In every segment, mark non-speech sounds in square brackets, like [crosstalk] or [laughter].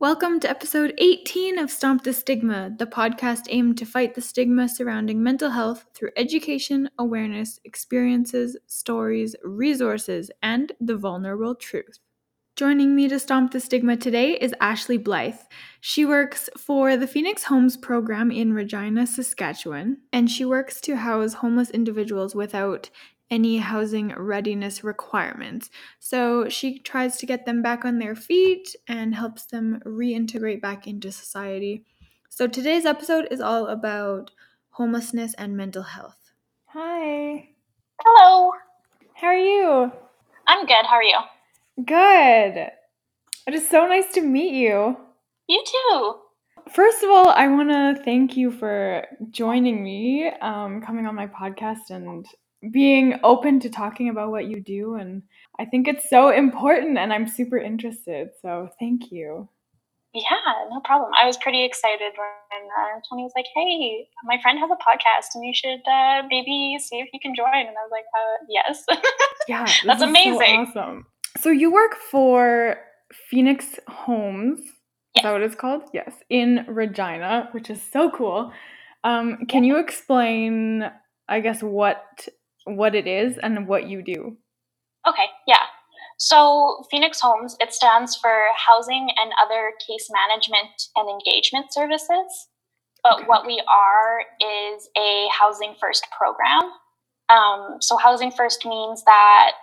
Welcome to episode 18 of Stomp the Stigma, the podcast aimed to fight the stigma surrounding mental health through education, awareness, experiences, stories, resources, and the vulnerable truth. Joining me to stomp the stigma today is Ashley Blythe. She works for the Phoenix Homes program in Regina, Saskatchewan, and she works to house homeless individuals without any housing readiness requirements. So she tries to get them back on their feet and helps them reintegrate back into society. So today's episode is all about homelessness and mental health. Hi. Hello. How are you? I'm good. How are you? Good. It is so nice to meet you. You too. First of all, I want to thank you for joining me, um, coming on my podcast, and being open to talking about what you do. And I think it's so important, and I'm super interested. So thank you. Yeah, no problem. I was pretty excited when uh, Tony was like, "Hey, my friend has a podcast, and you should uh, maybe see if you can join." And I was like, uh, "Yes." [laughs] Yeah, That's amazing. So awesome. So you work for Phoenix Homes. Is that what it's called? Yes, in Regina, which is so cool. Um, can you explain, I guess, what what it is and what you do? Okay, yeah. So Phoenix Homes, it stands for Housing and Other Case Management and Engagement Services. But Okay. what we are is a Housing First program. Um, so Housing First means that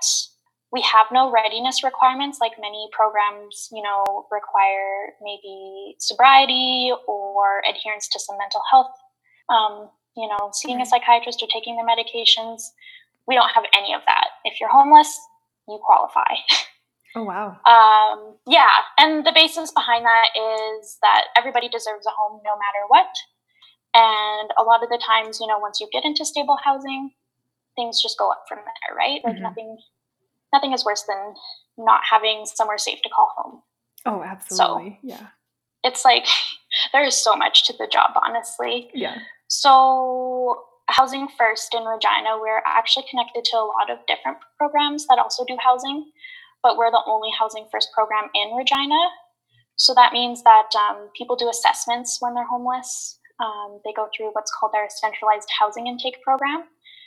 we have no readiness requirements like many programs, you know, require maybe sobriety or adherence to some mental health, um, you know, seeing a psychiatrist or taking their medications. We don't have any of that. If you're homeless, you qualify. [laughs] Oh wow. Um, yeah, and the basis behind that is that everybody deserves a home no matter what. And a lot of the times, you know, once you get into stable housing, things just go up from there, right? Like Mhm. nothing, nothing is worse than not having somewhere safe to call home. Oh, absolutely. yeah. It's like [laughs] there is so much to the job, honestly. Yeah. So, Housing First in Regina, we're actually connected to a lot of different programs that also do housing, but we're the only Housing First program in Regina. So, that means that um, people do assessments when they're homeless. Um, they go through what's called our centralized housing intake program.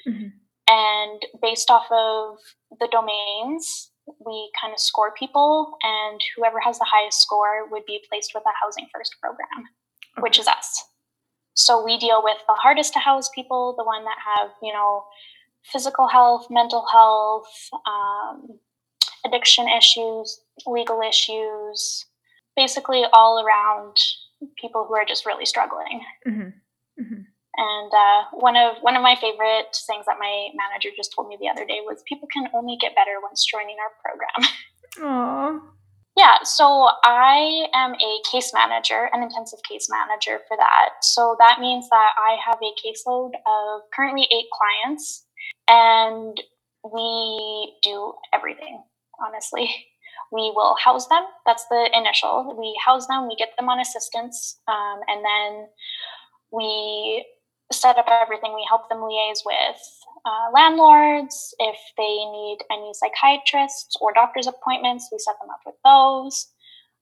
Mhm. And based off of the domains, we kind of score people, and whoever has the highest score would be placed with a Housing First program which is us. So we deal with the hardest to house people, the one that have, you know, physical health, mental health, um, addiction issues, legal issues, basically all around people who are just really struggling. Mhm. Mhm. And uh, one of one of my favorite things that my manager just told me the other day was people can only get better once joining our program. [laughs] Aw. Yeah, so I am a case manager, an intensive case manager for that. So that means that I have a caseload of currently eight clients, and we do everything, honestly. We will house them. That's the initial. We house them, we get them on assistance, um, and then we set up everything. We help them liaise with uh, landlords. If they need any psychiatrists or doctor's appointments, we set them up with those.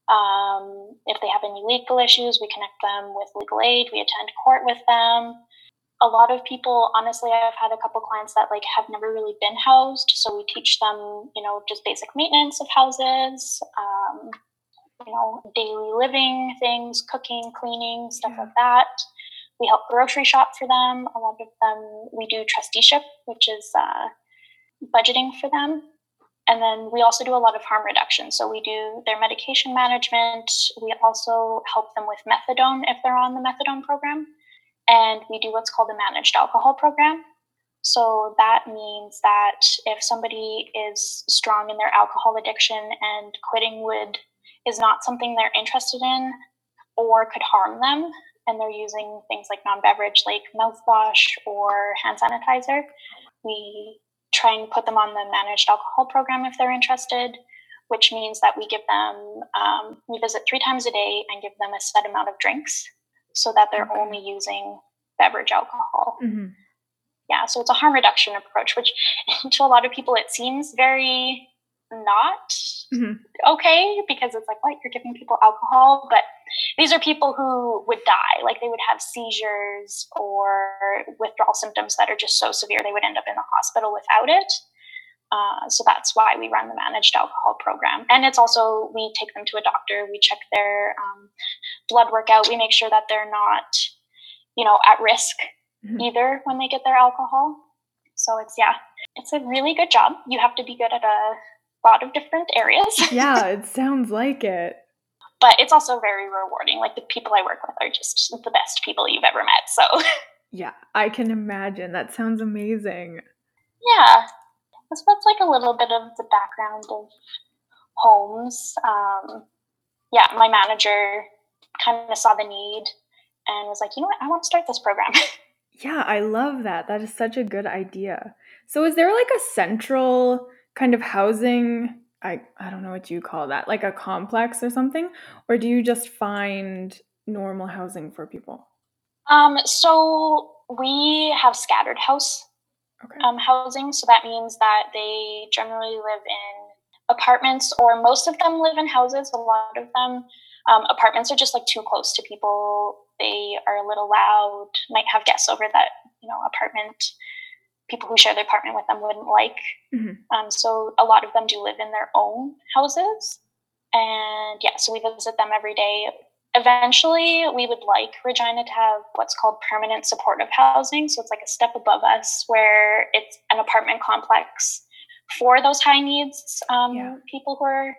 Um, if they have any legal issues, we connect them with legal aid. We attend court with them. A lot of people, honestly, I've had a couple clients that like have never really been housed, so we teach them, you know, just basic maintenance of houses, um, you know, daily living things, cooking, cleaning, stuff Yeah. like that. We help grocery shop for them. A lot of them, we do trusteeship, which is uh, budgeting for them. And then we also do a lot of harm reduction. So we do their medication management. We also help them with methadone if they're on the methadone program. And we do what's called a managed alcohol program. So that means that if somebody is strong in their alcohol addiction and quitting would is not something they're interested in or could harm them, and they're using things like non beverage, like mouthwash or hand sanitizer, we try and put them on the managed alcohol program if they're interested, which means that we give them, um, we visit three times a day and give them a set amount of drinks so that they're Okay. only using beverage alcohol. hmm Yeah, so it's a harm reduction approach, which [laughs] to a lot of people it seems very not Mhm. okay because it's like, what, you're giving people alcohol? But these are people who would die. Like they would have seizures or withdrawal symptoms that are just so severe they would end up in the hospital without it. Uh, so that's why we run the managed alcohol program. And it's also, we take them to a doctor, we check their um, blood work out, we make sure that they're not, you know, at risk Mhm. either when they get their alcohol. So it's, yeah, it's a really good job. You have to be good at a lot of different areas. [laughs] Yeah, it sounds like it. but it's also very rewarding. Like the people I work with are just the best people you've ever met. So [laughs] Yeah, I can imagine. That sounds amazing. yeah, so that's like a little bit of the background of homes. Um, yeah, my manager kind of saw the need and was like, you know what, I want to start this program. [laughs] Yeah, I love that. That is such a good idea. So is there like a central kind of housing I I don't know what you call that, like a complex or something? Or do you just find normal housing for people? um, so we have scattered house Okay. um, housing. So that means that they generally live in apartments, or most of them live in houses. A lot of them, um, apartments are just like too close to people. They are a little loud, might have guests over that, you know, apartment, people who share the apartment with them wouldn't like. Mhm. Um, so a lot of them do live in their own houses. And yeah, so we visit them every day. Eventually, we would like Regina to have what's called permanent supportive housing. So it's like a step above us where it's an apartment complex for those high needs um, Yeah. people who are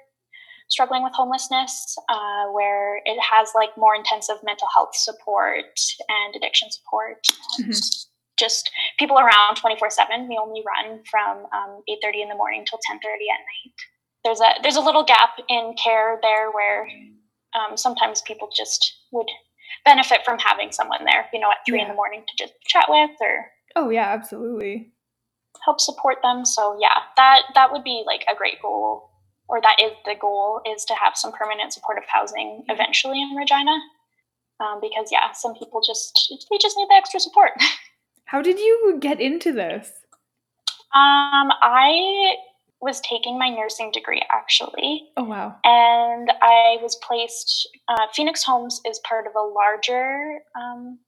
struggling with homelessness, uh, where it has like more intensive mental health support and addiction support. Mhm. Just people around 24 7. We only run from um, 8.30 in the morning till 10.30 at night. There's a, there's a little gap in care there where um, sometimes people just would benefit from having someone there, you know, at three in the morning to just chat with or Oh yeah, absolutely. help support them. So yeah, that that would be like a great goal, or that is the goal, is to have some permanent supportive housing Yeah. eventually in Regina. Um, because yeah, some people just they just need the extra support. [laughs] How did you get into this? Um, I was taking my nursing degree actually, Oh wow. and I was placed. Uh, Phoenix Homes is part of a larger um,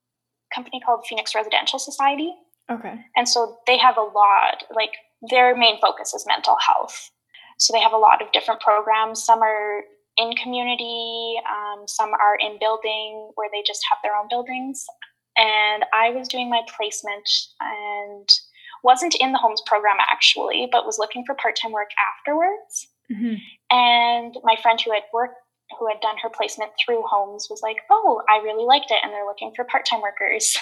company called Phoenix Residential Society, Okay. and so they have a lot. Like their main focus is mental health, so they have a lot of different programs. Some are in community, um, some are in building where they just have their own buildings. And I was doing my placement and wasn't in the homes program actually, but was looking for part time work afterwards. hmm And my friend who had worked, who had done her placement through homes, was like, "Oh, I really liked it, and they're looking for part time workers."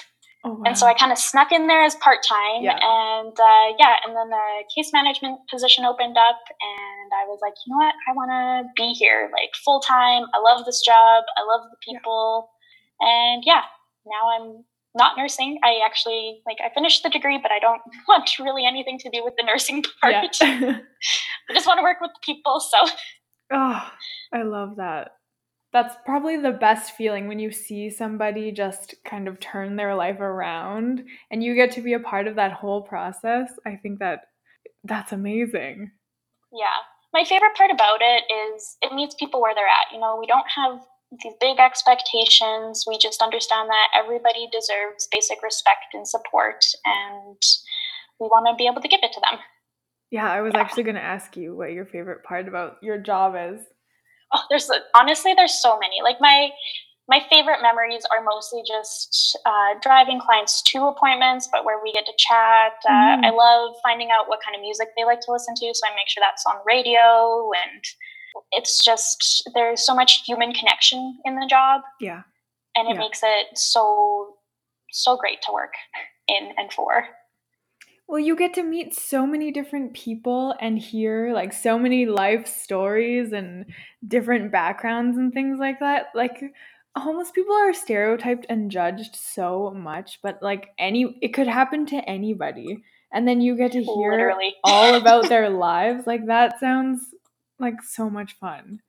Oh wow. And so I kind of snuck in there as part time, Yeah. and uh, yeah, and then the case management position opened up, and I was like, you know what, I want to be here like full time. I love this job. I love the Yeah. people, and yeah, now I'm not nursing. I actually like I finished the degree, but I don't [laughs] want really anything to do with the nursing [laughs] part. yeah. [laughs] I just want to work with people. So Oh, I love that. That's probably the best feeling when you see somebody just kind of turn their life around and you get to be a part of that whole process. I think that that's amazing. Yeah. My favorite part about it is it meets people where they're at. You know, we don't have these big expectations. We just understand that everybody deserves basic respect and support, and we want to be able to give it to them. Yeah, I was actually going to ask you what your favorite part about your job is. Oh, there's honestly, there's so many. Like my my favorite memories are mostly just uh, driving clients to appointments, but where we get to chat. Uh, Mhm. I love finding out what kind of music they like to listen to, so I make sure that's on radio. And it's just there's so much human connection in the job, Yeah. and it Yeah. makes it so so great to work in and for. Well, you get to meet so many different people and hear like so many life stories and different backgrounds and things like that. Like, homeless people are stereotyped and judged so much, but like any it could happen to anybody. And then you get to hear Literally. all [laughs] about their lives. Like that sounds like so much fun.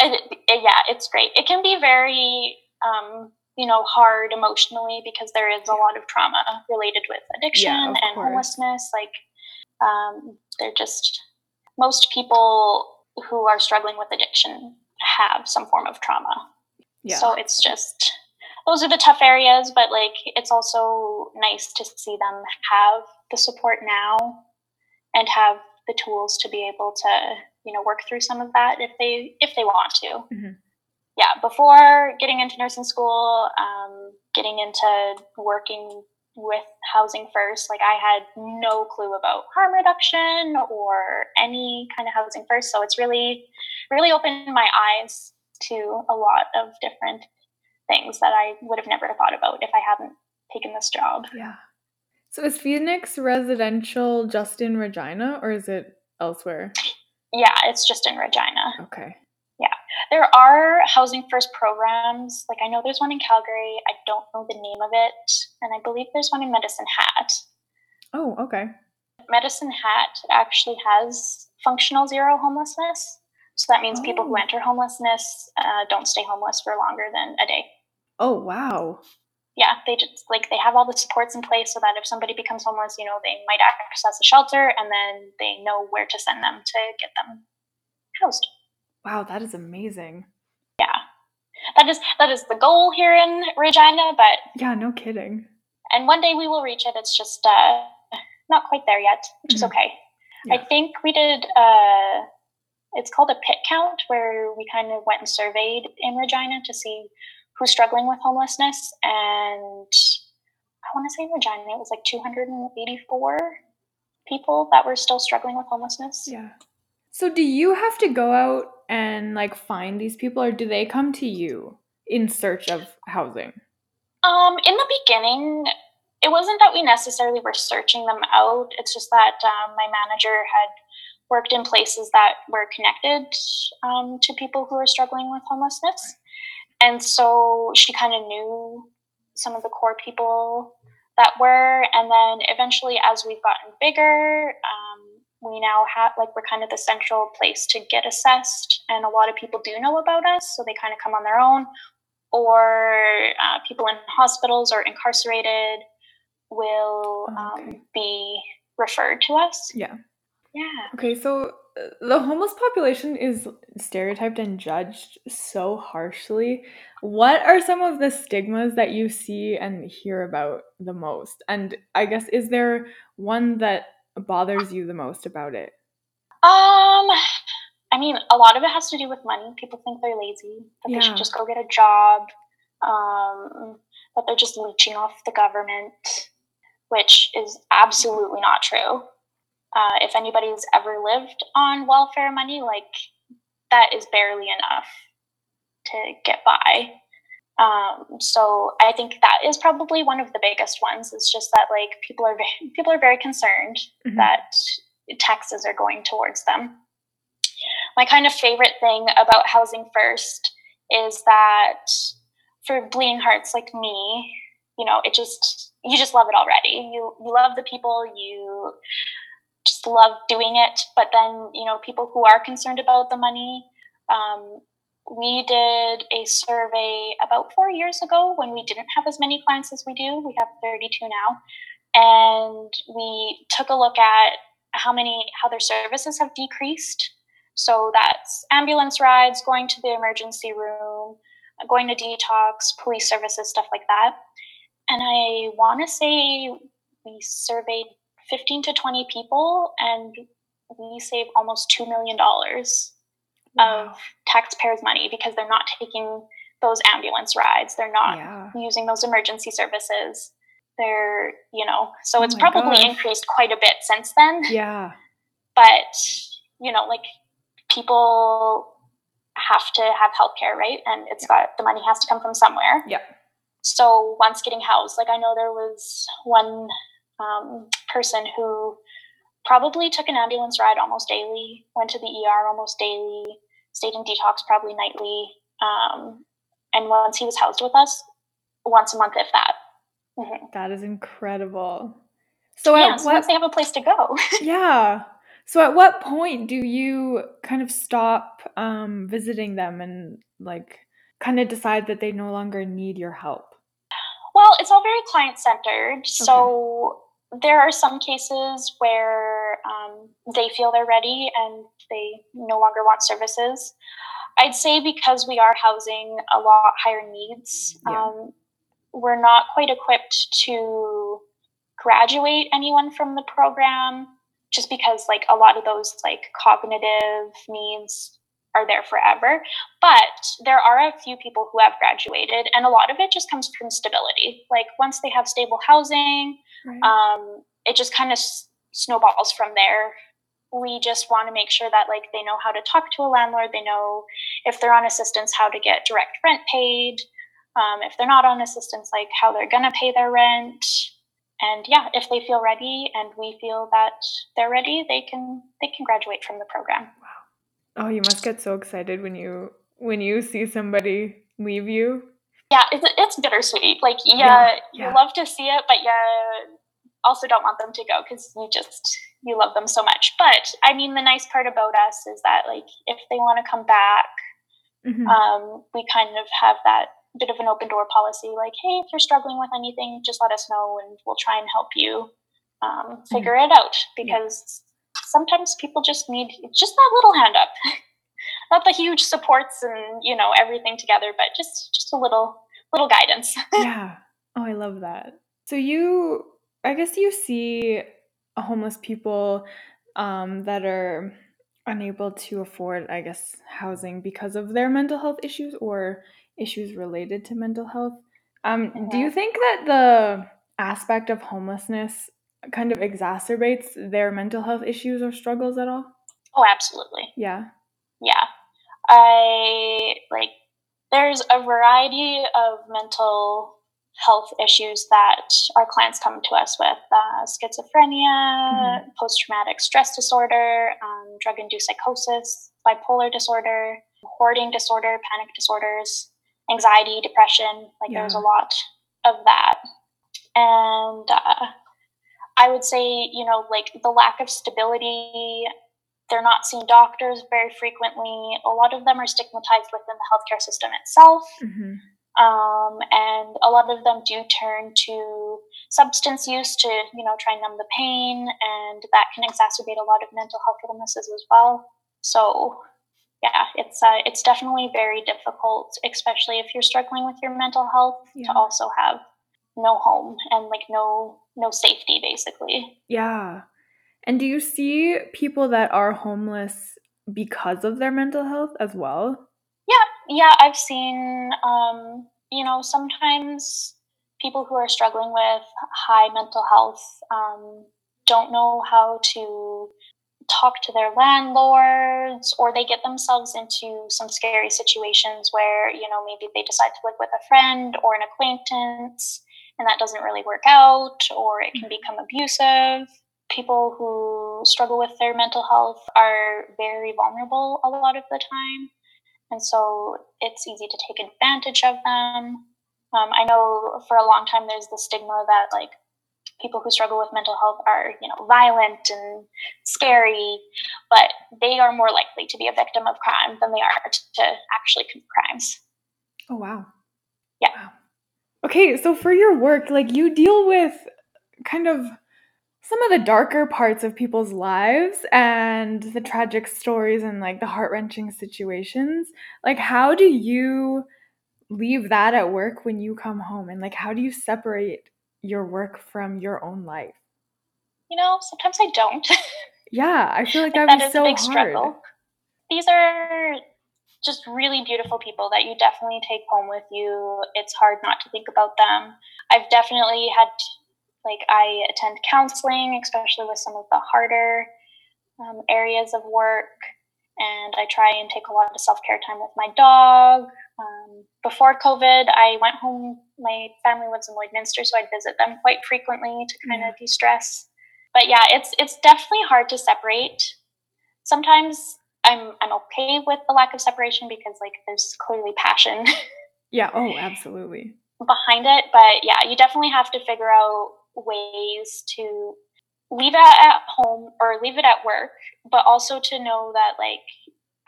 And it, it- yeah, it's great. It can be very, um, you know, hard emotionally because there is a lot of trauma related with addiction Yeah, and course. homelessness. Like, um, they're just most people who are struggling with addiction have some form of trauma. Yeah. So it's just those are the tough areas, but like it's also nice to see them have the support now and have the tools to be able to, you know, work through some of that if they if they want to. Mhm. Yeah, before getting into nursing school, um, getting into working with housing first, like I had no clue about harm reduction or any kind of housing first. So it's really, really opened my eyes to a lot of different things that I would have never thought about if I hadn't taken this job. yeah. So is Phoenix residential just in Regina or is it elsewhere? Yeah, it's just in Regina. Okay. Yeah. There are housing first programs. Like I know there's one in Calgary. I don't know the name of it, and I believe there's one in Medicine Hat. Oh, okay. Medicine Hat actually has functional zero homelessness. So that means people who Oh. enter homelessness uh, don't stay homeless for longer than a day. Oh, wow. Yeah, they just like they have all the supports in place so that if somebody becomes homeless, you know, they might access a shelter and then they know where to send them to get them housed. Wow, that is amazing. Yeah. That is that is the goal here in Regina, but Yeah, no kidding. and one day we will reach it. It's just uh, not quite there yet, which is Mhm. okay. Yeah. I think we did. Uh, it's called a pit count, where we kind of went and surveyed in Regina to see who's struggling with homelessness, and I want to say in Regina it was like 284 people that were still struggling with homelessness. Yeah. So do you have to go out and like find these people or do they come to you in search of housing? Um, in the beginning, it wasn't that we necessarily were searching them out. It's just that um, my manager had worked in places that were connected um, to people who were struggling with homelessness. And so she kind of knew some of the core people that were. And then eventually, as we've gotten bigger, um, we now have like we're kind of the central place to get assessed. And a lot of people do know about us. So they kind of come on their own or uh, people in hospitals or incarcerated will Oh, okay. um, be referred to us. Yeah. Yeah. Okay, so uh, the homeless population is stereotyped and judged so harshly. What are some of the stigmas that you see and hear about the most? And I guess is there one that bothers you the most about it? Um, I mean, a lot of it has to do with money. People think they're lazy, that they should just go get a job, um, that they're just leeching off the government, which is absolutely not true. Uh, if anybody's ever lived on welfare money, like that is barely enough to get by. Um, so I think that is probably one of the biggest ones. It's just that like people are ve- people are very concerned Mhm. that taxes are going towards them. My kind of favorite thing about Housing First is that for bleeding hearts like me, you know, it just you just love it already. You you love the people, you just love doing it. But then, you know, people who are concerned about the money, um, we did a survey about four years ago when we didn't have as many clients as we do. We have 32 now. And we took a look at how many, how their services have decreased. So that's ambulance rides, going to the emergency room, going to detox, police services, stuff like that. And I want to say we surveyed 15 to 20 people and we save almost $2 million of taxpayers' money because they're not taking those ambulance rides. They're not Yeah. using those emergency services. They're, you know, so Oh it's probably gosh. increased quite a bit since then. Yeah. But, you know, like people have to have healthcare, right? And it's got the money has to come from somewhere. Yeah. So once getting housed, like I know there was one um, person who probably took an ambulance ride almost daily, went to the ER almost daily, stayed in detox probably nightly, um, and once he was housed with us, once a month, if that. Mm-hmm. that is incredible. So, yeah, so what, once they have a place to go. [laughs] yeah. So, at what point do you kind of stop um, visiting them and like kind of decide that they no longer need your help? Well, it's all very client centered. Okay. So, there are some cases where um, they feel they're ready and they no longer want services. I'd say because we are housing a lot higher needs, yeah. um, we're not quite equipped to graduate anyone from the program just because like a lot of those like cognitive needs are there forever but there are a few people who have graduated and a lot of it just comes from stability like once they have stable housing right. um, it just kind of s- snowballs from there. We just want to make sure that like they know how to talk to a landlord they know if they're on assistance how to get direct rent paid. Um, if they're not on assistance like how they're going to pay their rent. And yeah if they feel ready and we feel that they're ready they can they can graduate from the program. Wow. Oh you must get so excited when you when you see somebody leave you. Yeah it's, it's bittersweet. Like yeah, yeah, yeah. you love to see it but yeah also don't want them to go because you just you love them so much but i mean the nice part about us is that like if they want to come back mm-hmm. um, we kind of have that bit of an open door policy like hey if you're struggling with anything just let us know and we'll try and help you um, figure mm-hmm. it out because yeah. sometimes people just need just that little hand up [laughs] not the huge supports and you know everything together but just just a little little guidance [laughs] yeah oh i love that so you i guess you see homeless people um, that are unable to afford i guess housing because of their mental health issues or issues related to mental health. Um, mm-hmm. Do you think that the aspect of homelessness kind of exacerbates their mental health issues or struggles at all? Oh, absolutely. Yeah. Yeah. I like, there's a variety of mental health issues that our clients come to us with uh, schizophrenia, mm-hmm. post traumatic stress disorder, um, drug induced psychosis, bipolar disorder, hoarding disorder, panic disorders, anxiety, depression. Like yeah. there's a lot of that. And uh, I would say, you know, like the lack of stability, they're not seeing doctors very frequently. A lot of them are stigmatized within the healthcare system itself. Mm-hmm. Um, and a lot of them do turn to substance use to, you know, try and numb the pain, and that can exacerbate a lot of mental health illnesses as well. So yeah, it's uh, it's definitely very difficult, especially if you're struggling with your mental health, yeah. to also have no home and like no no safety, basically. Yeah. And do you see people that are homeless because of their mental health as well? Yeah, yeah, I've seen. Um, you know, sometimes people who are struggling with high mental health um, don't know how to talk to their landlords or they get themselves into some scary situations where you know maybe they decide to live with a friend or an acquaintance and that doesn't really work out or it can become abusive people who struggle with their mental health are very vulnerable a lot of the time and so it's easy to take advantage of them um, i know for a long time there's the stigma that like people who struggle with mental health are, you know, violent and scary, but they are more likely to be a victim of crime than they are to actually commit crimes. Oh wow. Yeah. Wow. Okay, so for your work, like you deal with kind of some of the darker parts of people's lives and the tragic stories and like the heart-wrenching situations. Like how do you leave that at work when you come home and like how do you separate your work from your own life? You know, sometimes I don't. yeah, I feel like [laughs] that, that is so a big hard. struggle. These are just really beautiful people that you definitely take home with you. It's hard not to think about them. I've definitely had, like, I attend counseling, especially with some of the harder um, areas of work and I try and take a lot of self care time with my dog. Um, before COVID, I went home. My family lives in Lloydminster, so I'd visit them quite frequently to kind of de stress. But yeah, it's it's definitely hard to separate. Sometimes I'm I'm okay with the lack of separation because like there's clearly passion [laughs] Yeah, oh, absolutely. Behind it, but yeah, you definitely have to figure out ways to leave it at home or leave it at work, but also to know that like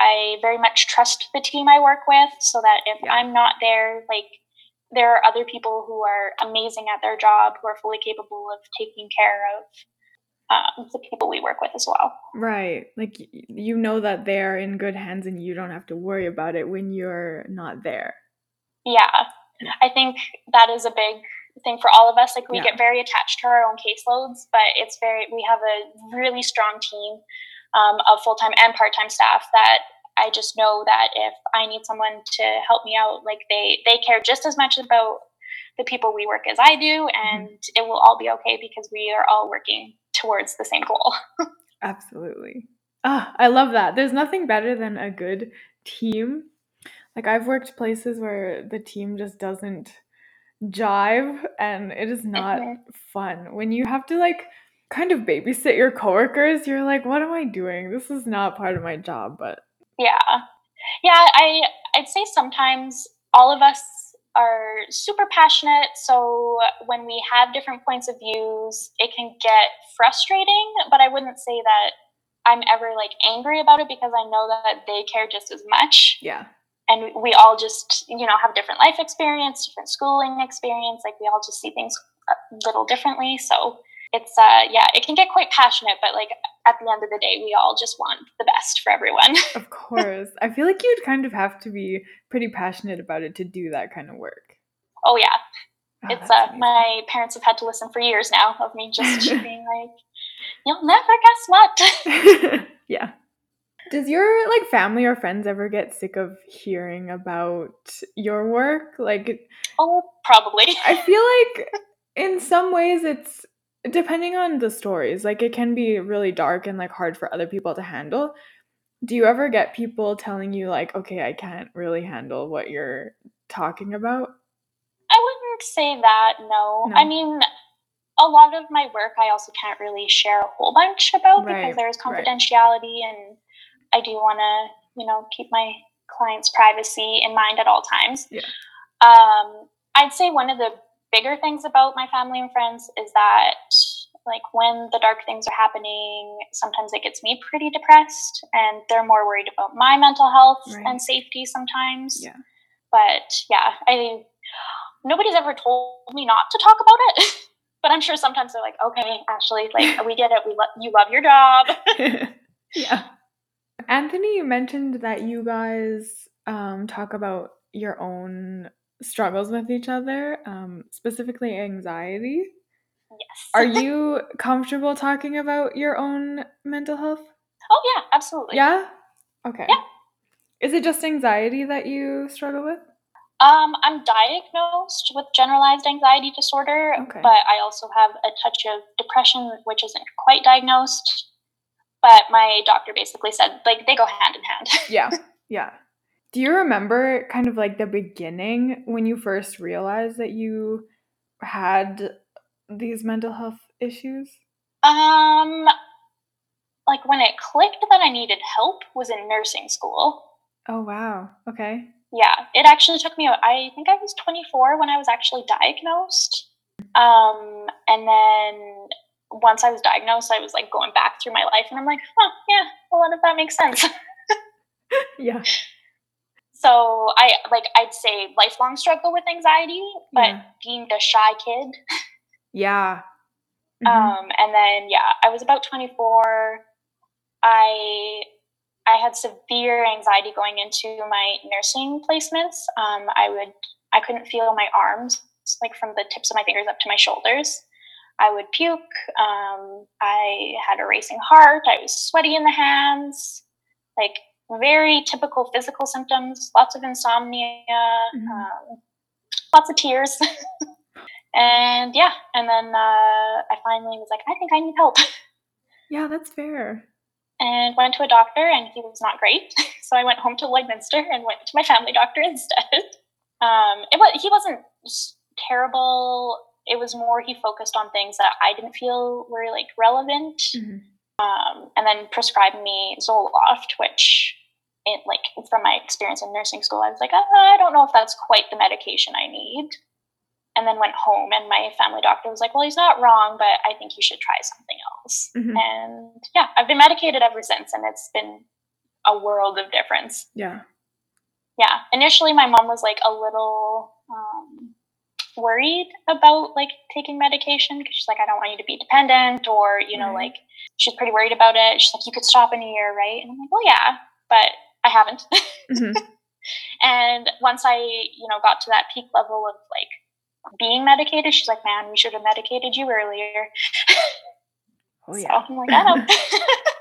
I very much trust the team I work with so that if yeah. I'm not there, like there are other people who are amazing at their job who are fully capable of taking care of um, the people we work with as well. Right. Like you know that they're in good hands and you don't have to worry about it when you're not there. Yeah. I think that is a big thing for all of us. Like we yeah. get very attached to our own caseloads, but it's very, we have a really strong team um, of full time and part time staff that I just know that if I need someone to help me out, like they they care just as much about the people we work as I do, mm-hmm. and mm-hmm. it will all be okay because we are all working towards the same goal. [laughs] Absolutely. Ah, I love that. There's nothing better than a good team. Like I've worked places where the team just doesn't jive and it is not fun. When you have to like kind of babysit your coworkers, you're like, what am I doing? This is not part of my job, but yeah. Yeah, I I'd say sometimes all of us are super passionate, so when we have different points of views, it can get frustrating, but I wouldn't say that I'm ever like angry about it because I know that they care just as much. Yeah. And we all just, you know, have different life experience, different schooling experience. Like we all just see things a little differently. So it's uh yeah it can get quite passionate but like at the end of the day we all just want the best for everyone [laughs] of course i feel like you'd kind of have to be pretty passionate about it to do that kind of work oh yeah oh, it's uh amazing. my parents have had to listen for years now of me just [laughs] being like you'll never guess what [laughs] yeah does your like family or friends ever get sick of hearing about your work like oh probably [laughs] i feel like in some ways it's depending on the stories, like it can be really dark and like hard for other people to handle. Do you ever get people telling you like, "Okay, I can't really handle what you're talking about?" I wouldn't say that, no. no. I mean, a lot of my work I also can't really share a whole bunch about right, because there's confidentiality right. and I do want to, you know, keep my clients' privacy in mind at all times. Yeah. Um, I'd say one of the bigger things about my family and friends is that like when the dark things are happening sometimes it gets me pretty depressed and they're more worried about my mental health right. and safety sometimes yeah but yeah i nobody's ever told me not to talk about it [laughs] but i'm sure sometimes they're like okay ashley like [laughs] we get it we lo- you love your job [laughs] yeah anthony you mentioned that you guys um, talk about your own struggles with each other, um, specifically anxiety. Yes. Are [laughs] you comfortable talking about your own mental health? Oh, yeah, absolutely. Yeah? Okay. Yeah. Is it just anxiety that you struggle with? Um, I'm diagnosed with generalized anxiety disorder, okay. but I also have a touch of depression, which isn't quite diagnosed. But my doctor basically said, like, they go hand in hand. [laughs] yeah, yeah. Do you remember kind of like the beginning when you first realized that you had these mental health issues? Um like when it clicked that I needed help was in nursing school. Oh wow. Okay. Yeah, it actually took me I think I was 24 when I was actually diagnosed. Um and then once I was diagnosed, I was like going back through my life and I'm like, "Huh, yeah, a lot of that makes sense." [laughs] yeah so I like I'd say lifelong struggle with anxiety, but yeah. being the shy kid. yeah. [laughs] Mm-hmm. Um, and then yeah, I was about 24. I I had severe anxiety going into my nursing placements. Um, I would I couldn't feel my arms like from the tips of my fingers up to my shoulders. I would puke. Um, I had a racing heart. I was sweaty in the hands. Like very typical physical symptoms, lots of insomnia, mm-hmm. um, lots of tears. [laughs] and yeah, and then uh, I finally was like, I think I need help. [laughs] Yeah, that's fair. And went to a doctor, and he was not great. [laughs] so I went home to Lloydminster and went to my family doctor instead. Um, it was he wasn't terrible. It was more he focused on things that I didn't feel were like relevant. Mm-hmm. Um, and then prescribed me Zoloft, which it, like from my experience in nursing school, I was like, oh, I don't know if that's quite the medication I need. And then went home, and my family doctor was like, well, he's not wrong, but I think you should try something else. Mhm. And yeah, I've been medicated ever since, and it's been a world of difference. Yeah. Yeah, initially my mom was like a little um, worried about like taking medication because she's like, I don't want you to be dependent, or you know, Right. like she's pretty worried about it. She's like, you could stop in a year, right? And I'm like, well, yeah, but I haven't. [laughs] Mhm. and once I, you know, got to that peak level of like being medicated, she's like, man, we should have medicated you earlier. Oh [laughs] So yeah. I'm like, I don't. [laughs]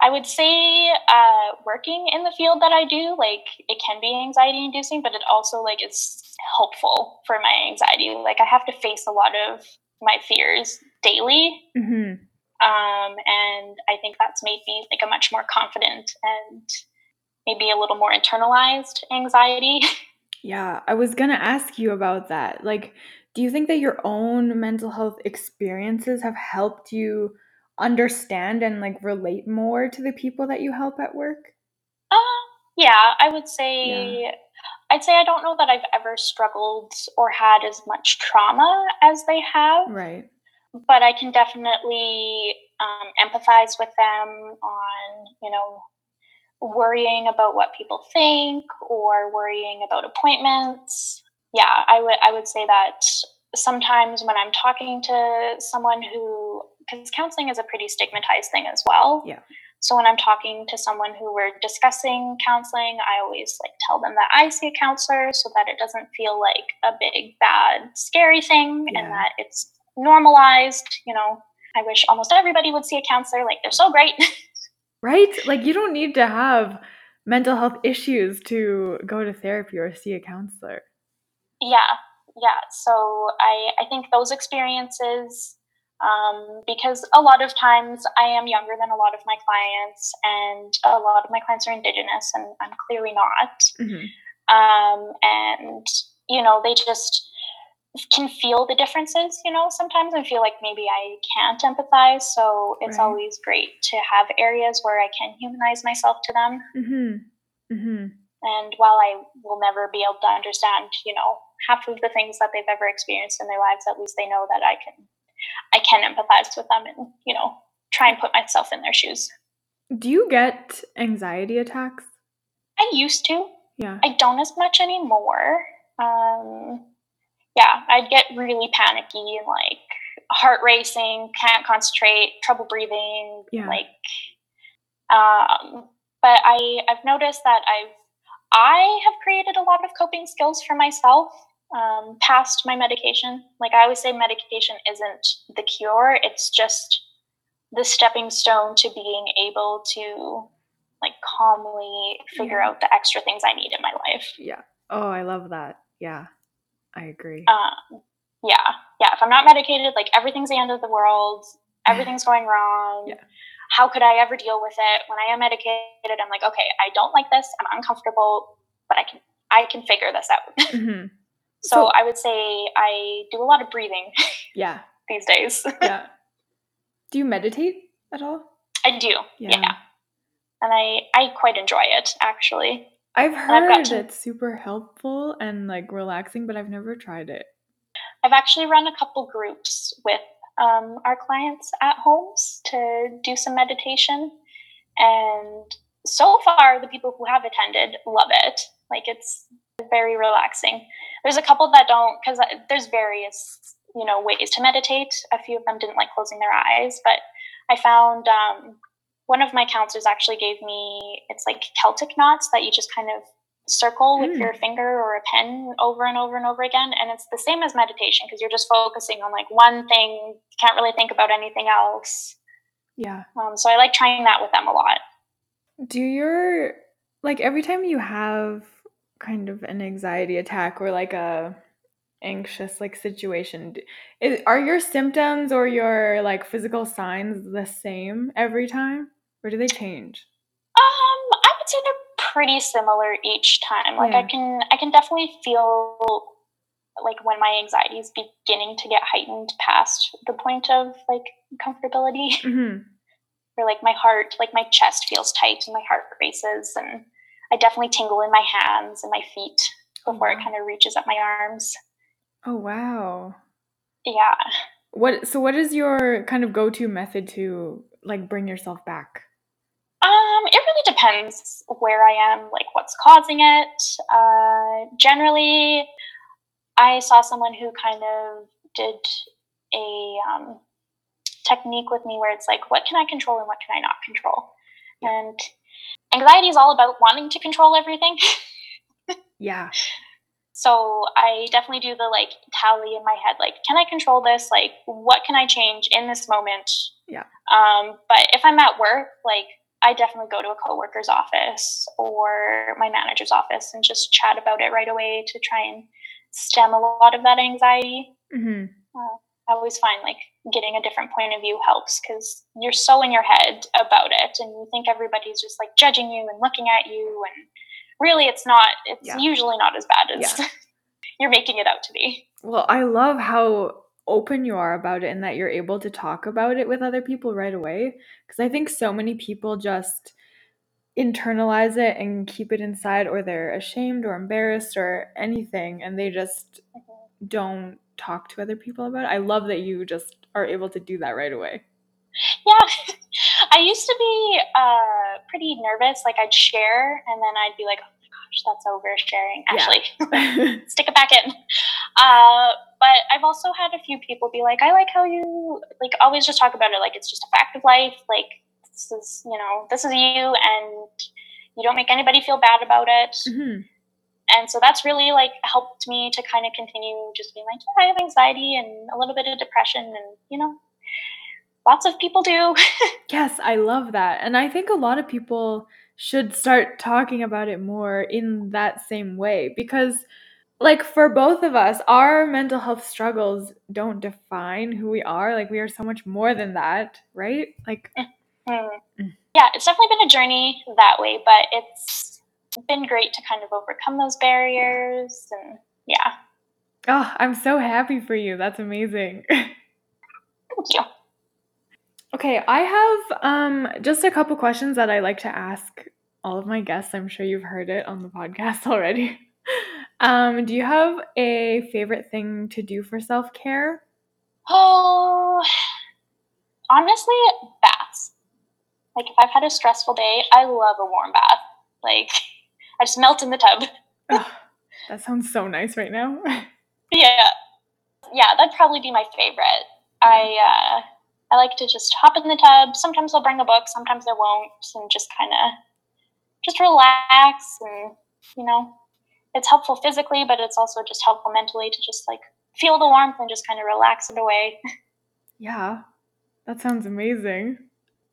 I would say uh, working in the field that I do, like it can be anxiety inducing, but it also like is helpful for my anxiety. Like I have to face a lot of my fears daily, hmm um, and I think that's made me like a much more confident and maybe a little more internalized anxiety. [laughs] Yeah, I was gonna ask you about that. Like, do you think that your own mental health experiences have helped you understand and like relate more to the people that you help at work? Uh, yeah, I would say I'd say I don't know that I've ever struggled or had as much trauma as they have, Right. but I can definitely um, empathize with them on, you know, worrying about what people think or worrying about appointments. Yeah, I would I would say that sometimes when I'm talking to someone who because counseling is a pretty stigmatized thing as well. Yeah. So when I'm talking to someone who we're discussing counseling, I always like tell them that I see a counselor so that it doesn't feel like a big bad scary thing Yeah. and that it's normalized, you know. I wish almost everybody would see a counselor like they're so great. [laughs] Right? Like you don't need to have mental health issues to go to therapy or see a counselor. yeah yeah so i i think those experiences um, because a lot of times i am younger than a lot of my clients and a lot of my clients are indigenous and i'm clearly not. Hmm um, and you know they just can feel the differences you know sometimes and feel like maybe i can't empathize. So it's Right. always great to have areas where i can humanize myself to them. Hmm hmm and while I will never be able to understand, you know, half of the things that they've ever experienced in their lives, at least they know that I can I can empathize with them and, you know, try and put myself in their shoes. Do you get anxiety attacks? I used to. Yeah. I don't as much anymore. Um yeah, I'd get really panicky and like heart racing, can't concentrate, trouble breathing, Yeah. like um but I I've noticed that I've I have created a lot of coping skills for myself um, past my medication. Like I always say, medication isn't the cure; it's just the stepping stone to being able to like calmly figure Yeah. out the extra things I need in my life. Yeah. Oh, I love that. Yeah. I agree. Um, yeah, yeah. If I'm not medicated, like everything's the end of the world. Everything's going wrong. Yeah. How could I ever deal with it? When I am medicated, I'm like, okay, I don't like this. I'm uncomfortable, but I can I can figure this out. [laughs] hmm so So- I would say I do a lot of breathing [laughs] Yeah. these days. Yeah. [laughs] Do you meditate at all? I do. Yeah. Yeah. And I I quite enjoy it actually. I've I've heard to- it's super helpful and like relaxing, but I've never tried it. I've actually run a couple groups with um, our clients at homes to do some meditation. And so far, the people who have attended love it. Like it's very relaxing. There's a couple that don't, because there's various, you know, ways to meditate. A few of them didn't like closing their eyes, but I found um, one of my counselors actually gave me, it's like Celtic knots that you just kind of circle with Mm. your finger or a pen over and over and over again. And it's the same as meditation because you're just focusing on like one thing, can't really think about anything else. Yeah. Um, so I like trying that with them a lot. Do your like every time you have kind of an anxiety attack or like a anxious like situation, is, are your symptoms or your like physical signs the same every time or do they change? Um, I would say they're pretty similar each time. Like I can I can definitely feel like when my anxiety is beginning to get heightened past the point of like comfortability hmm [laughs] or like my heart like my chest feels tight and my heart races and I definitely tingle in my hands and my feet before wow. it kind of reaches up my arms. Oh wow. Yeah. What so what is your kind of go-to method to like bring yourself back? Um, it really depends where I am, like what's causing it. Uh, generally, I saw someone who kind of did a um, technique with me where it's like, what can I control and what can I not control? And anxiety is all about wanting to control everything. [laughs] Yeah. So I definitely do the like tally in my head, like, can I control this? Like, what can I change in this moment? Yeah. Um, but if I'm at work, like, I definitely go to a coworker's office or my manager's office and just chat about it right away to try and stem a lot of that anxiety. hmm I always find like getting a different point of view helps because you're so in your head about it and you think everybody's just like judging you and looking at you and really it's not it's Yeah. usually not as bad as Yeah. [laughs] you're making it out to be. Well, I love how open you are about it and that you're able to talk about it with other people right away. Because I think so many people just internalize it and keep it inside, or they're ashamed or embarrassed or anything, and they just mm-hmm. don't talk to other people about it. I love that you just are able to do that right away. Yeah. [laughs] I used to be uh, pretty nervous. Like I'd share and then I'd be like, oh my gosh, that's oversharing. Yeah. Actually, [laughs] [laughs] stick it back in. Uh, but I've also had a few people be like, I like how you like always just talk about it like it's just a fact of life. Like this is, you know, this is you and you don't make anybody feel bad about it. Mhm. And so that's really like helped me to kind of continue just being like, yeah, I have anxiety and a little bit of depression and, you know, lots of people do. [laughs] Yes, I love that. And I think a lot of people should start talking about it more in that same way because like for both of us, our mental health struggles don't define who we are. Like we are so much more than that, right? Like Hmm. Mm. Yeah, it's definitely been a journey that way, but it's been great to kind of overcome those barriers and yeah. oh, I'm so happy for you. That's amazing. [laughs] Thank you. Okay, I have um just a couple questions that I like to ask all of my guests. I'm sure you've heard it on the podcast [laughs] already. Um, do you have a favorite thing to do for self-care? Oh, honestly, baths. Like if I've had a stressful day, I love a warm bath. Like I just melt in the tub. [laughs] Ugh, that sounds so nice right now. [laughs] Yeah, yeah, that'd probably be my favorite. I uh, I like to just hop in the tub. Sometimes I'll bring a book, sometimes I won't, and just kind of just relax. And you know, it's helpful physically, but it's also just helpful mentally to just like feel the warmth and just kind of relax it away. [laughs] Yeah, that sounds amazing.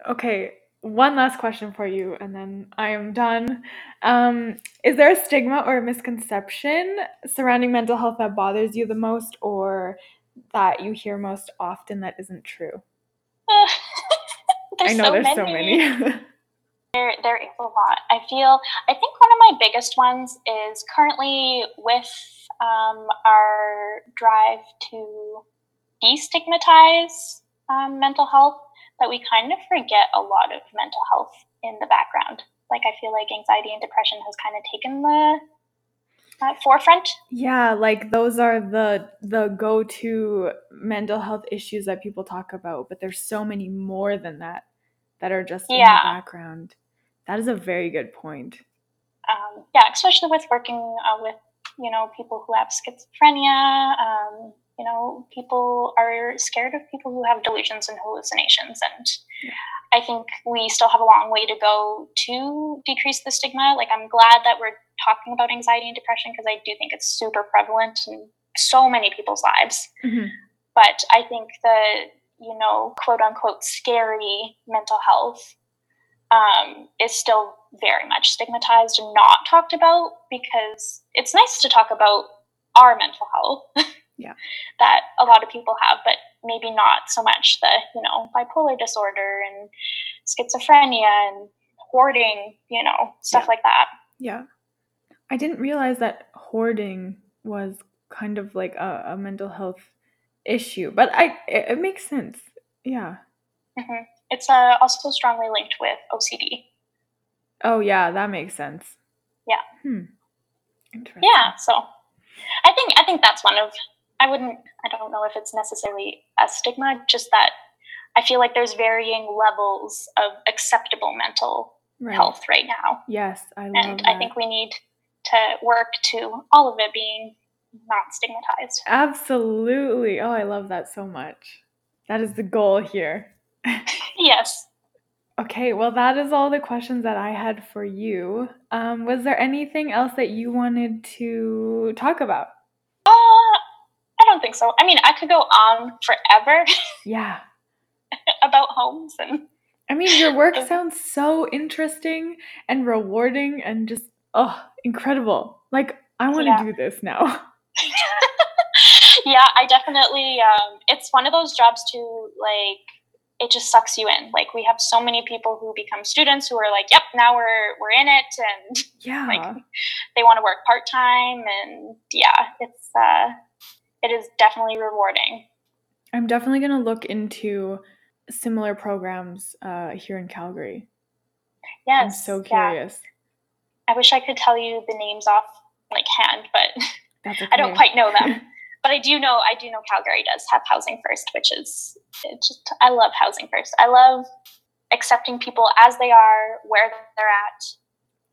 Okay, one last question for you, and then I am done. Um, is there a stigma or a misconception surrounding mental health that bothers you the most, or that you hear most often that isn't true? [laughs] I know so there's many. so many. [laughs] There, there is a lot. I feel. I think one of my biggest ones is currently with um, our drive to destigmatize um, mental health. That we kind of forget a lot of mental health in the background. Like I feel like anxiety and depression has kind of taken the uh, forefront. yeah, like those are the the go-to mental health issues that people talk about, but there's so many more than that that are just in the background. That is a very good point. um, yeah, especially with working uh, with you know people who have schizophrenia. Um, you know, people are scared of people who have delusions and hallucinations, and I think we still have a long way to go to decrease the stigma. Like, I'm glad that we're talking about anxiety and depression because I do think it's super prevalent in so many people's lives. Mhm. But I think the you know quote unquote scary mental health um, is still very much stigmatized and not talked about because it's nice to talk about our mental health [laughs] Yeah. that a lot of people have, but maybe not so much the, you know, bipolar disorder and schizophrenia and hoarding, you know, stuff Yeah. like that. Yeah. I didn't realize that hoarding was kind of like a, a mental health issue, but I it, it makes sense. Yeah. hmm It's uh, also strongly linked with OCD. Oh yeah, that makes sense. Yeah. Hmm. Interesting. Yeah. So I think I think that's one of I wouldn't I don't know if it's necessarily a stigma, just that I feel like there's varying levels of acceptable mental Right. health right now. Yes, I love And that. I think we need to work to all of it being not stigmatized. Absolutely. Oh, I love that so much. That is the goal here. [laughs] Yes. Okay, well, that is all the questions that I had for you. Um, was there anything else that you wanted to talk about? Don't think so. I mean, I could go on forever [laughs] Yeah. about homes and I mean, your work [laughs] sounds so interesting and rewarding and just, oh, incredible. Like, I want to Yeah. do this now. [laughs] yeah, I definitely. Um, it's one of those jobs too. Like, it just sucks you in. Like, we have so many people who become students who are like, "Yep, now we're we're in it," and Yeah. like they want to work part time, and yeah, it's uh, it is definitely rewarding. I'm definitely going to look into similar programs uh, here in Calgary. Yes, I'm so yeah. curious. I wish I could tell you the names off like hand, but [laughs] okay. I don't quite know them. [laughs] but I do know I do know Calgary does have housing first, which is it just I love housing first. I love accepting people as they are, where they're at,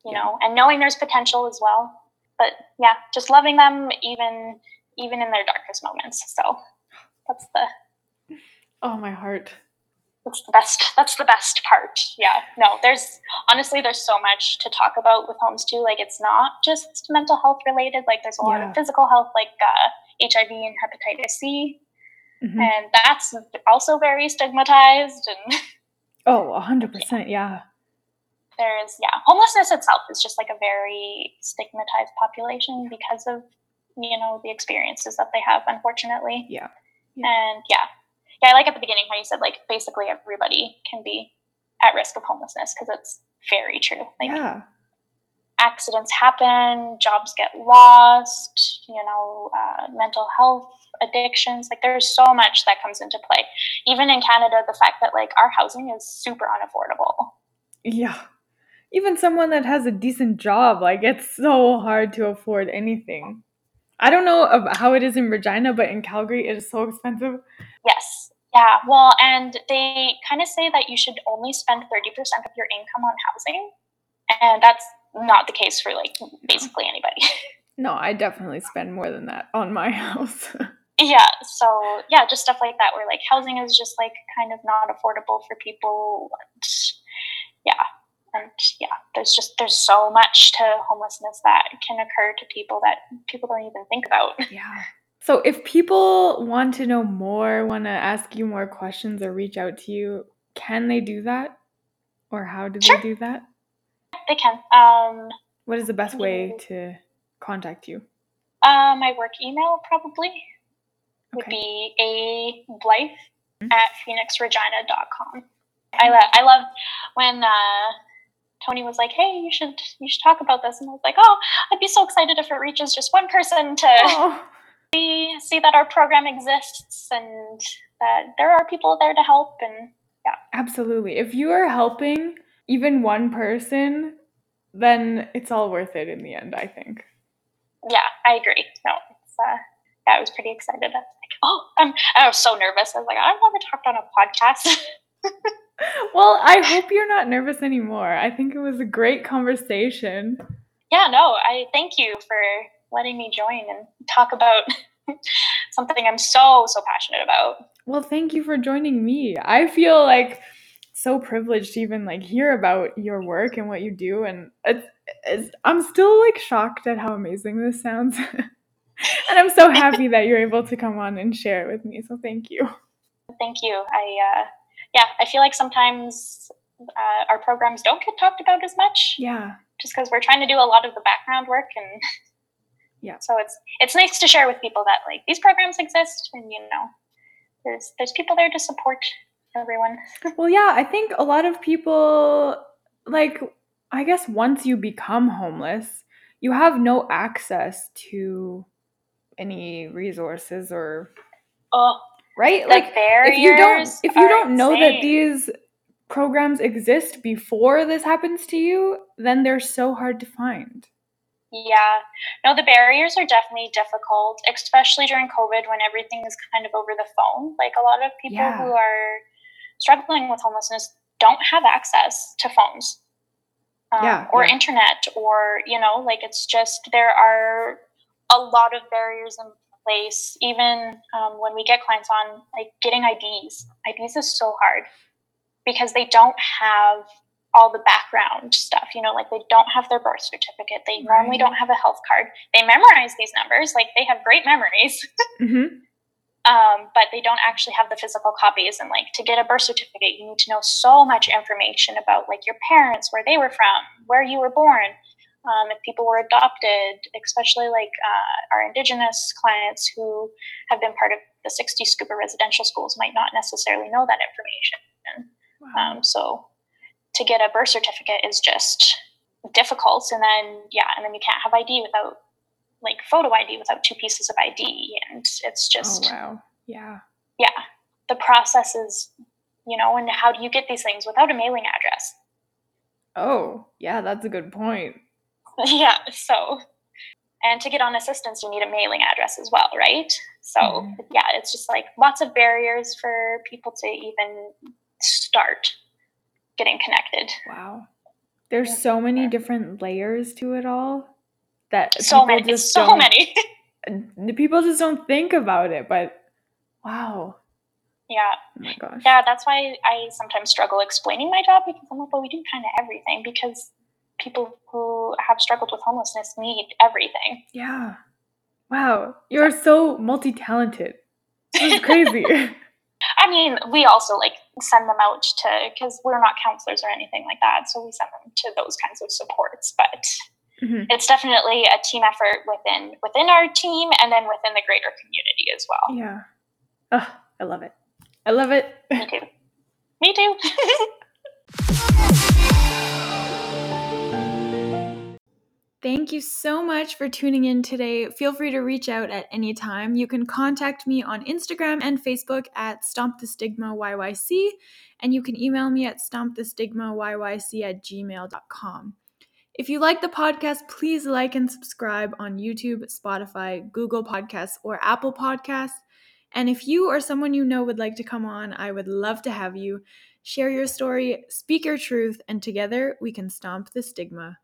you Yeah. know, and knowing there's potential as well. But yeah, just loving them even even in their darkest moments. So that's the oh, my heart. that's the best that's the best part. Yeah. No, there's honestly there's so much to talk about with homes too. Like it's not just mental health related. Like there's a lot Yeah. of physical health like uh, HIV and hepatitis C. Mhm. and that's also very stigmatized and [laughs] Oh, 100%. Yeah. there's yeah homelessness itself is just like a very stigmatized population because of you know the experiences that they have unfortunately Yeah. and yeah yeah i like at the beginning how you said like basically everybody can be at risk of homelessness because it's very true like Yeah. accidents happen jobs get lost you know uh, mental health addictions like there's so much that comes into play even in canada the fact that like our housing is super unaffordable Yeah. Even someone that has a decent job, like it's so hard to afford anything. I don't know how it is in Regina, but in Calgary it is so expensive. yes yeah well and they kind of say that you should only spend 30% of your income on housing and that's not the case for like basically anybody [laughs] No, I definitely spend more than that on my [laughs] house. yeah so yeah just stuff like that where like housing is just like kind of not affordable for people and yeah and yeah there's just there's so much to homelessness that can occur to people that people don't even think about [laughs] yeah. So if people want to know more, want to ask you more questions or reach out to you, can they do that? Or how do Sure. they do that? they can um What is the best way to contact you? uh, my work email probably would Okay. be a blythe Mhm. at phoenixregina.com I, lo- I love when uh, tony was like hey you should you should talk about this. And i was like oh i'd be so excited if it reaches just one person to Oh, [laughs] see, see that our program exists and that there are people there to help and yeah, absolutely. If you are helping even one person, then it's all worth it in the end, I think. yeah i agree. No it's, uh, yeah i was pretty excited. I was like oh I'm, i was so nervous. I was like i've never talked on a podcast [laughs] Well, I hope you're not nervous anymore. I think it was a great conversation. yeah no i thank you for letting me join and talk about [laughs] something i'm so so passionate about Well, thank you for joining me. I feel like so privileged to even like hear about your work and what you do and it's, it's I'm still like shocked at how amazing this sounds. [laughs] and I'm so happy that you're able to come on and share it with me. So thank you. thank you i uh, yeah i feel like sometimes uh, our programs don't get talked about as much Yeah. just because we're trying to do a lot of the background work and [laughs] Yeah. so it's it's nice to share with people that like these programs exist and you know there's there's people there to support everyone [laughs] Well, yeah, I think a lot of people, like, I guess once you become homeless, you have no access to any resources or, oh right? the Like, if you don't, if you don't know that these programs exist before this happens to you, then they're so hard to find. Yeah. No, the barriers are definitely difficult, especially during COVID when everything is kind of over the phone. Like a lot of people Yeah. who are struggling with homelessness don't have access to phones. Um, Yeah, or yeah. internet or you know like it's just there are a lot of barriers in place even um, when we get clients on like getting ids ids is so hard because they don't have all the background stuff you know like they don't have their birth certificate. They normally don't have a health card. They memorize these numbers like they have great memories. [laughs] Hmm um, but they don't actually have the physical copies. And like to get a birth certificate you need to know so much information about like your parents where they were from where you were born um, if people were adopted especially like uh, our indigenous clients who have been part of the 60s Scoop residential schools might not necessarily know that information Wow. um, so to get a birth certificate is just difficult and then yeah and then you can't have id without like photo id without two pieces of id and it's oh just wow. Yeah. yeah, the process is, you know, and how do you get these things without a mailing address? Oh yeah, that's a good point. [laughs] yeah, so, and to get on assistance, you need a mailing address as well, right? So, Mhm. yeah, it's just like lots of barriers for people to even start getting connected. Wow. There's so many different layers to it all that So people many, just so don't- many. [laughs] the people just don't think about it. But wow. yeah, Oh my gosh. yeah, that's why I sometimes struggle explaining my job because I'm like, well, we do kind of everything because people who have struggled with homelessness need everything. Yeah. Wow. You're so multi talented. This is crazy. [laughs] [laughs] I mean, we also like send them out to because we're not counselors or anything like that, so we send them to those kinds of supports. But Mhm. it's definitely a team effort within within our team and then within the greater community as well. Yeah. Oh, I love it. I love it. Me too. Me too. [laughs] Thank you so much for tuning in today. Feel free to reach out at any time. You can contact me on Instagram and Facebook at Stomp the Stigma YYC, and you can email me at stompthestigmayyc at gmail.com. If you like the podcast, please like and subscribe on YouTube, Spotify, Google Podcasts, or Apple Podcasts. And if you or someone you know would like to come on, I would love to have you. Share your story, speak your truth, and together we can stomp the stigma.